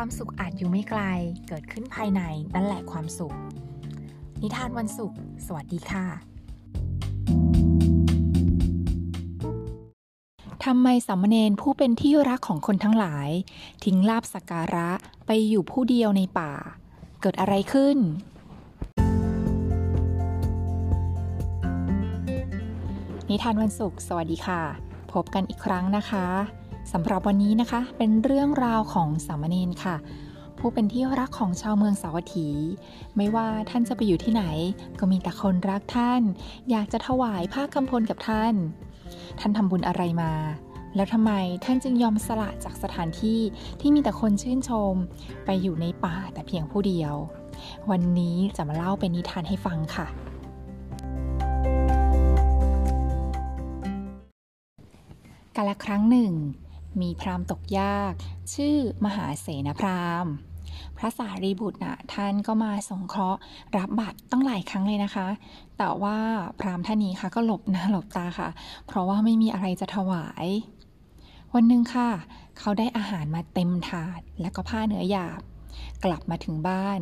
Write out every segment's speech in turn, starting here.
ความสุขอาจอยู่ไม่ไกล เกิดขึ้นภายในนั่นแหละความสุข นิทานวันศุกร์สวัสดีค่ะทำไมสามเณรผู้เป็นที่รักของคนทั้งหลาย ทิ้งลาบสักการะไปอยู่ผู้เดียวในป่า เกิดอะไรขึ้น นิทานวันศุกร์สวัสดีค่ะ พบกันอีกครั้งนะคะ สำหรับวันนี้นะคะ เป็นเรื่องราวของสามเณรค่ะ ผู้เป็นที่รักของชาวเมืองสาวัตถี ไม่ว่าท่านจะไปอยู่ที่ไหน ก็มีแต่คนรักท่าน อยากจะถวายผ้ากำพลกับท่าน ท่านทำบุญอะไรมา แล้วทำไมท่านจึงยอมสละจากสถานที่ที่มีแต่คนชื่นชม ไปอยู่ในป่าแต่เพียงผู้เดียว วันนี้จะมาเล่าเป็นนิทานให้ฟังค่ะกาลครั้งหนึ่ง มีพราหมณ์ตกยาก ชื่อมหาเสนพราหมณ์ พระสารีบุตรนะท่านก็มาสงเคราะห์รับบัตรตั้งหลายครั้งเลยนะคะ แต่ว่าพราหมณ์ท่านนี้ค่ะก็หลบหน้าหลบตาค่ะ เพราะว่าไม่มีอะไรจะถวาย วันหนึ่งค่ะ เขาได้อาหารมาเต็มถาด และก็ผ้าเนื้อหยาบ กลับมาถึงบ้าน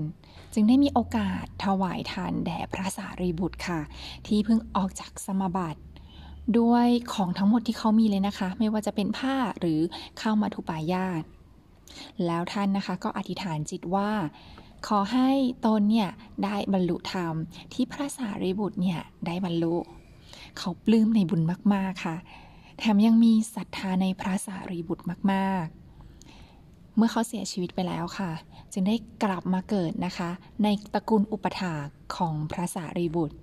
จึงได้มีโอกาสถวายทานแด่พระสารีบุตรค่ะ ที่เพิ่งออกจากสมบัติ ด้วยของทั้งหมดที่เขามีเลยนะคะ ไม่ว่าจะเป็นผ้าหรือข้าวมาทุปายาตแล้วท่านนะคะก็อธิษฐานจิตว่า ขอให้ตนเนี่ยได้บรรลุธรรมที่พระสารีบุตรเนี่ยได้บรรลุ เขาปลื้มในบุญมากๆค่ะ แถมยังมีศรัทธาในพระสารีบุตรมากๆเมื่อเขาเสียชีวิตไปแล้วค่ะ จึงได้กลับมาเกิดนะคะ ในตระกูลอุปถาของพระสารีบุตร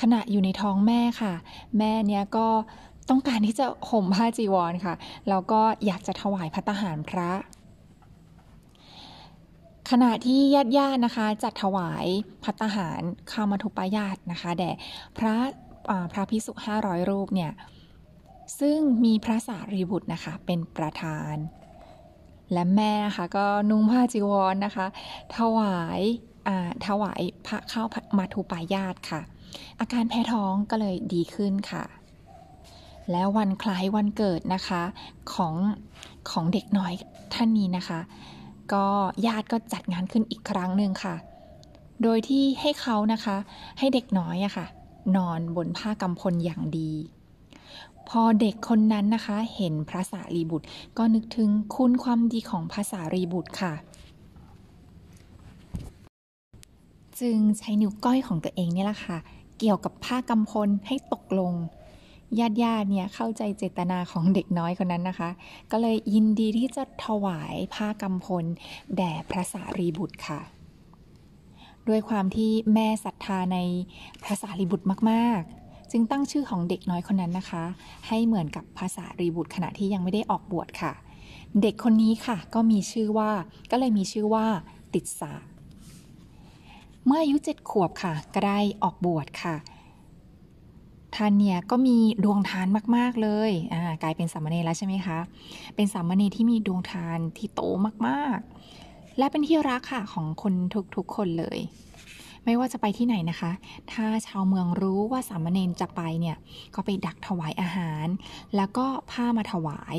ขณะอยู่ในท้องแม่ค่ะ แม่เนี่ยก็ต้องการที่จะห่มผ้าจีวรค่ะ แล้วก็อยากจะถวายพระตหารพระ ขณะที่ญาติญาตินะคะจัดถวายพัตหารข้ามาทุปายาตนะคะแด่พระพระพิสุห้าร้อยรูปเนี่ย ซึ่งมีพระสารีบุตรนะคะเป็นประธาน และแม่ค่ะก็นุ่งผ้าจีวรนะคะ ถวายถวายพระข้าวมาทุปายาตค่ะ อาการแพ้ท้องก็เลยดีขึ้นค่ะ แล้ววันคล้ายวันเกิดนะคะของของเด็กน้อยท่านนี้นะคะ ก็ญาติก็จัดงานขึ้นอีกครั้งหนึ่งค่ะ โดยที่ให้เขานะคะ ให้เด็กน้อยอะค่ะ นอนบนผ้ากำพลอย่างดี พอเด็กคนนั้นนะคะ เห็นพระสารีบุตร ก็นึกถึงคุณความดีของพระสารีบุตรค่ะจึงใช้นิ้วก้อยของตัวเองนี่แหละค่ะ เกี่ยวกับผ้ากำพลให้ตกลงญาติญาติเนี่ยเข้าใจเจตนาของเด็กน้อยคนนั้นนะคะ ก็เลยยินดีที่จะถวายผ้ากำพลแด่พระสารีบุตรค่ะ ด้วยความที่แม่ศรัทธาในพระสารีบุตรมากๆ จึงตั้งชื่อของเด็กน้อยคนนั้นนะคะ ให้เหมือนกับภาษารีบุตรขณะที่ยังไม่ได้ออกบวชค่ะ เด็กคนนี้ค่ะ ก็มีชื่อว่าก็เลยมีชื่อว่าติดสา มื่ออายุเจ็ดขวบค่ะ ก็ได้ออกบวชค่ะ ท่านเนี่ยก็มีดวงทานมาก ๆ เลยอ่ากลายเป็นสามเณรแล้วใช่ไหมคะ เป็นสามเณรที่มีดวงทานที่โตมากๆ และเป็นที่รักค่ะของคนทุกๆคนเลย ไม่ว่าจะไปที่ไหนนะคะ ถ้าชาวเมืองรู้ว่าสามเณรจะไปเนี่ย ก็ไปดักถวายอาหาร แล้วก็ผ้ามาถวาย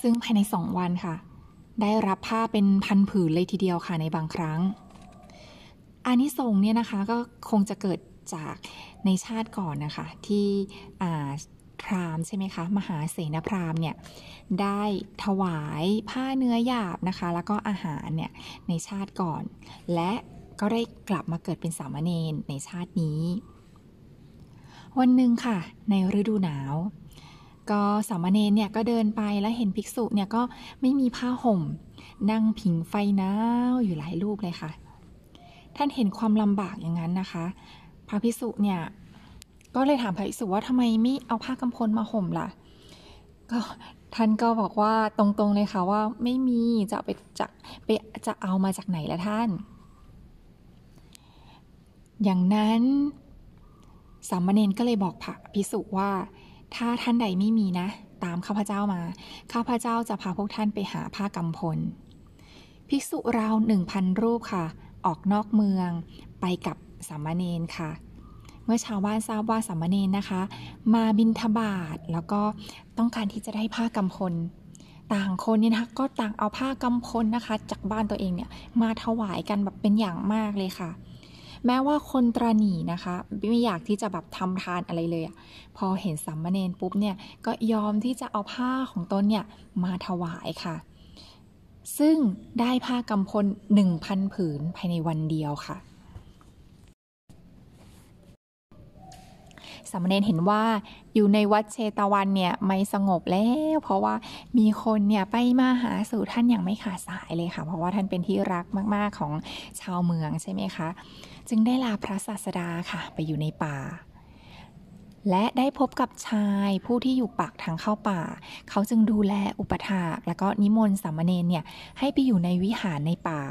ซึ่งภายในสองวันค่ะได้รับผ้าเป็นพันผืนเลยทีเดียวค่ะในบางครั้ง อานิสงส์เนี่ยนะคะก็คงจะเกิดจากในชาติก่อนนะคะ ที่พราหมณ์ใช่ไหมคะ มหาเสนพราหมณ์เนี่ยได้ถวายผ้าเนื้อหยาบนะคะ แล้วก็อาหารเนี่ยในชาติก่อน และก็ได้กลับมาเกิดเป็นสามเณรในชาตินี้ วันหนึ่งค่ะ ในฤดูหนาว ก็สามเณรเนี่ยก็เดินไปแล้วเห็นภิกษุเนี่ยก็ไม่มีผ้าห่ม นั่งผิงไฟหนาวอยู่หลายรูปเลยค่ะ ท่านเห็นความลำบากอย่างนั้นนะคะ พระพิสุเนี่ยก็เลยถามพระพิสุว่าทำไมไม่เอาผ้ากำพลมาห่มล่ะ ก็ท่านก็บอกว่าตรงๆเลยค่ะว่าไม่มีจะไปจากไปจะเอามาจากไหนละท่าน อย่างนั้นสามเณรก็เลยบอกพระพิสุว่า ถ้าท่านใดไม่มีนะ ตามข้าพเจ้ามา ข้าพเจ้าจะพาพวกท่านไปหาผ้ากำพล ภิกษุราวหนึ่งพันรูปค่ะ ออกนอกเมืองไปกับสามเณรค่ะ เมื่อชาวบ้านทราบว่าสามเณรนะคะ มาบินทบาทแล้วก็ต้องการที่จะได้ผ้ากำพล ต่างคนเนี่ยนะคะก็ต่างเอาผ้ากำพลนะคะ จากบ้านตัวเองเนี่ยมาถวายกันแบบเป็นอย่างมากเลยค่ะแม้ว่าคนตรณีนะคะ ไม่อยากที่จะแบบทำทานอะไรเลยอะพอเห็นสัมมาเนนปุ๊บเนี่ย ก็ยอมที่จะเอาผ้าของตนเนี่ยมาถวายค่ะ ซึ่งได้ผ้ากำพล 1,000 ผืนภายในวันเดียวค่ะสามเณรเห็นว่าอยู่ในวัดเชตวันเนี่ยไม่สงบแล้ว เพราะว่ามีคนเนี่ยไปมาหาสู่ท่านอย่างไม่ขาดสายเลยค่ะ เพราะว่าท่านเป็นที่รักมาก ๆ ของชาวเมืองใช่ไหมคะ จึงได้ลาพระศาสดาค่ะ ไปอยู่ในป่า และได้พบกับชายผู้ที่อยู่ปากทางเข้าป่า เขาจึงดูแลอุปถากแล้วก็นิมนต์สามเณรเนี่ยให้ไปอยู่ในวิหารในป่า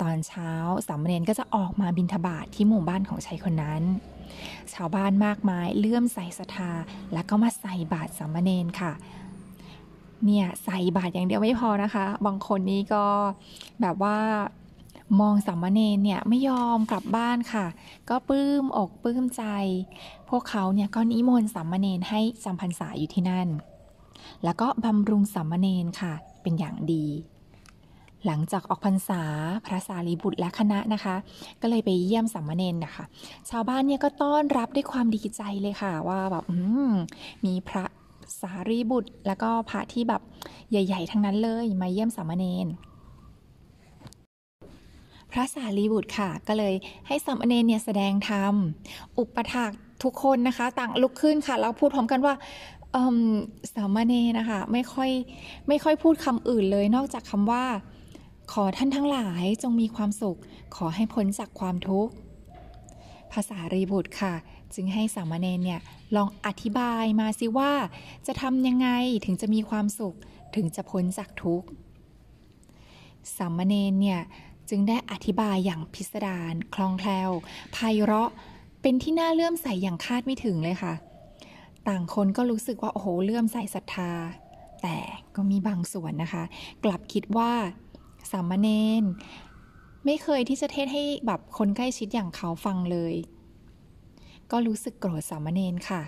ตอนเช้าสามเณรก็จะออกมาบิณฑบาตทที่หมู่บ้านของชายคนนั้น ชาวบ้านมากมายเลื่อมใส่ศรัทธาแล้วก็มาใส่บาตรสามเณรค่ะเนี่ยใส่บาตรอย่างเดียวไม่พอนะคะ บางคนนี้ก็แบบว่า มองสามเณรเนี่ยไม่ยอมกลับบ้านค่ะ ก็ปลื้มอกปลื้มใจ พวกเขาเนี่ยก็นิมนต์สามเณรให้จำพรรษาอยู่ที่นั่น แล้วก็บำรุงสามเณรค่ะเป็นอย่างดี หลังจากออกพรรษาพระสารีบุตรและคณะนะคะ ก็เลยไปเยี่ยมสามเณรนะคะ ชาวบ้านเนี่ยก็ต้อนรับด้วยความดีใจเลยค่ะ ว่าแบบมีพระสารีบุตร แล้วก็พระที่แบบใหญ่ ๆ ทั้งนั้นเลยมาเยี่ยมสามเณร พระสารีบุตรค่ะ ก็เลยให้สามเณรเนี่ยแสดงธรรม อุปถากทุกคนนะคะ ต่างลุกขึ้นค่ะแล้วพูดพร้อมกันว่าสามเณรนะคะไม่ค่อยไม่ค่อยพูดคำอื่นเลยนอกจากคำว่า ขอท่านทั้งหลายจงมีความสุข ขอให้พ้นจากความทุกข์ภาษารีบุตรค่ะ จึงให้สามเณรเนี่ยลองอธิบายมาสิว่า จะทำยังไงถึงจะมีความสุขถึงจะพ้นจากทุกข์สามเณรเนี่ย จึงได้อธิบายอย่างพิสดารคล่องแคล่วไพเราะเป็นที่น่าเลื่อมใสอย่างคาดไม่ถึงเลยค่ะ ต่างคนก็รู้สึกว่าโอ้โหเลื่อมใสศรัทธา แต่ก็มีบางส่วนนะคะ กลับคิดว่าสามเณรไม่เคยที่จะเทศให้แบบคนใกล้ชิดอย่างเขาฟังเลย ก็รู้สึกโกรธสามเณรค่ะ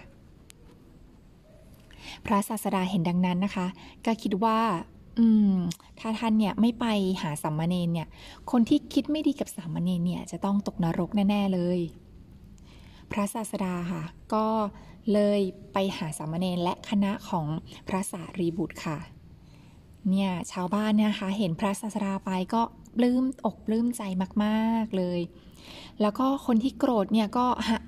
พระศาสดาเห็นดังนั้นนะคะ ก็คิดว่า อืม ถ้าท่านเนี่ยไม่ไปหาสามเณรเนี่ย คนที่คิดไม่ดีกับสามเณรเนี่ยจะต้องตกนรกแน่ ๆ เลย พระศาสดาค่ะ ก็เลยไปหาสามเณรและคณะของพระสารีบุตรค่ะ เนี่ยชาวบ้านนะคะ เห็นพระศาสดาไปก็ปลื้มอกปลื้มใจมากๆเลย แล้วก็คนที่โกรธเนี่ยก็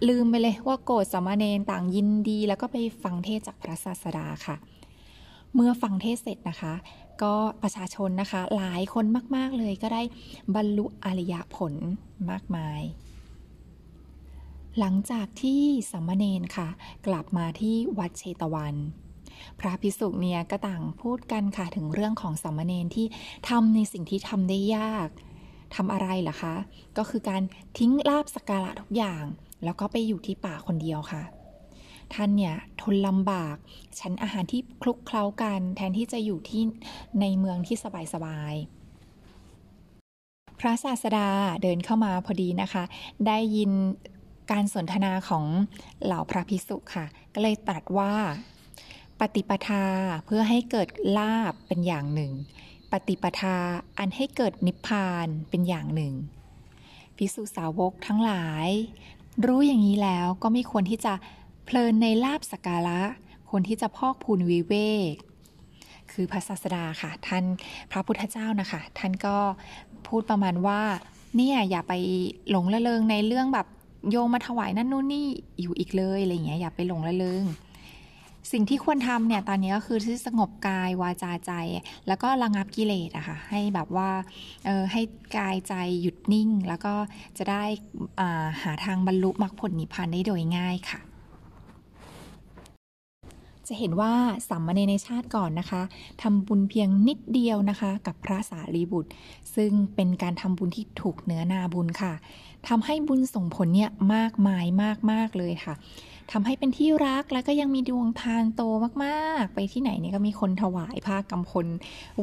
ลืมไปเลยว่าโกรธสมณเณรต่างยินดี แล้วก็ไปฟังเทศจากพระศาสดาค่ะ เมื่อฟังเทศเสร็จนะคะ ก็ประชาชนนะคะ หลายคนมาก ๆ เลยก็ได้บรรลุอริยผลมากมาย หลังจากที่สมณเณรค่ะ กลับมาที่วัดเชตวันพระพิสุเนี่ยก็ต่างพูดกันค่ะถึงเรื่องของสมณเณรที่ทำในสิ่งที่ทำได้ยากทำอะไรล่ะคะ ก็คือการทิ้งลาบสการะทุกอย่าง แล้วก็ไปอยู่ที่ป่าคนเดียวค่ะ ท่านเนี่ยทนลำบาก ชั้นอาหารที่คลุกเคล้ากัน แทนที่จะอยู่ที่ในเมืองที่สบายๆพระศาสดาเดินเข้ามาพอดีนะคะ ได้ยินการสนทนาของเหล่าพระพิสุค่ะ ก็เลยตรัสว่า ปฏิปทาเพื่อให้เกิดลาบเป็นอย่างหนึ่ง ปฏิปทาอันให้เกิดนิพพานเป็นอย่างหนึ่งพิสุสาวกทั้งหลาย รู้อย่างนี้แล้วก็ไม่ควรที่จะ เพลินในลาบสการะควรที่จะพอกพูนวิเวก คือพระศาสดาค่ะ ท่านพระพุทธเจ้านะคะ ท่านก็พูดประมาณว่าเนี่ยอย่าไปหลงละเลงในเรื่องแบบโยมมาถวายนั่นนู่นนี่อยู่อีกเลยอะไรเงี้ยอย่าไปหลงละเลงสิ่งที่ควรทำเนี่ยตอนนี้ก็คือที่สงบกายวาจาใจ แล้วก็ระงับกิเลสอะค่ะให้แบบว่าเออให้กายใจหยุดนิ่ง แล้วก็จะได้าหาทางบรรลุมรรคผลนิพพานได้โดยง่ายค่ะ จะเห็นว่าสัมมาเนในชาติก่อนนะคะทำบุญเพียงนิดเดียวนะคะ กับพระสารีบุตร ซึ่งเป็นการทำบุญที่ถูกเนื้อนาบุญค่ะทำให้บุญส่งผลเนี่ยมากมายมากๆเลยค่ะทำให้เป็นที่รักแล้วก็ยังมีดวงทานโตมากๆ ไปที่ไหนเนี่ยก็มีคนถวายผ้ากำพล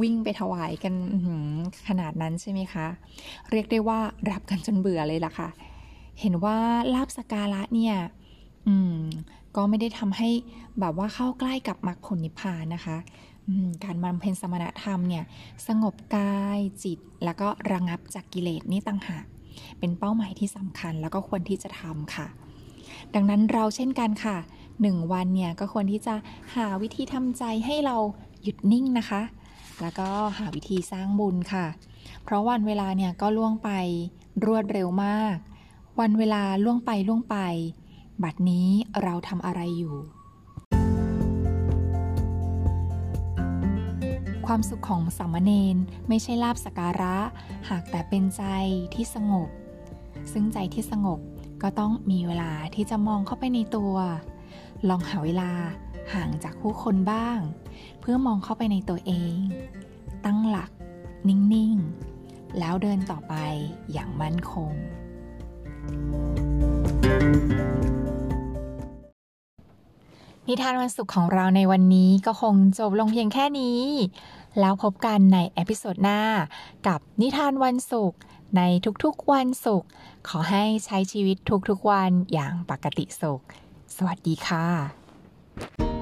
วิ่งไปถวายกันขนาดนั้นใช่ไหมคะ เรียกได้ว่ารับกันจนเบื่อเลยล่ะค่ะ เห็นว่าลาบสการะเนี่ย อืม ก็ไม่ได้ทำให้แบบว่าเข้าใกล้กับมรรคผลนิพพานนะคะการบำเพ็ญสมณธรรมเนี่ยสงบกายจิต แล้วก็ระงับจากกิเลสนี่ต่างหากเป็นเป้าหมายที่สำคัญแล้วก็ควรที่จะทำค่ะ ดังนั้นเราเช่นกันค่ะหนึ่งวันเนี่ยก็ควรที่จะหาวิธีทำใจให้เราหยุดนิ่งนะคะ แล้วก็หาวิธีสร้างบุญค่ะ เพราะวันเวลาเนี่ยก็ล่วงไปรวดเร็วมาก วันเวลาล่วงไปล่วงไป บัดนี้เราทำอะไรอยู่ ความสุขของสามเณรไม่ใช่ลาบสการะ หากแต่เป็นใจที่สงบ ซึ่งใจที่สงบก็ต้องมีเวลาที่จะมองเข้าไปในตัว ลองหาเวลาห่างจากผู้คนบ้าง เพื่อมองเข้าไปในตัวเอง ตั้งหลัก นิ่ง ๆ แล้วเดินต่อไปอย่างมั่นคง นิทานวันศุกร์ของเราในวันนี้ก็คงจบลงเพียงแค่นี้ แล้วพบกันใน episode หน้า กับนิทานวันศุกร์ในทุกๆวันศุกร์ขอให้ใช้ชีวิตทุกๆวันอย่างปกติสุข สวัสดีค่ะ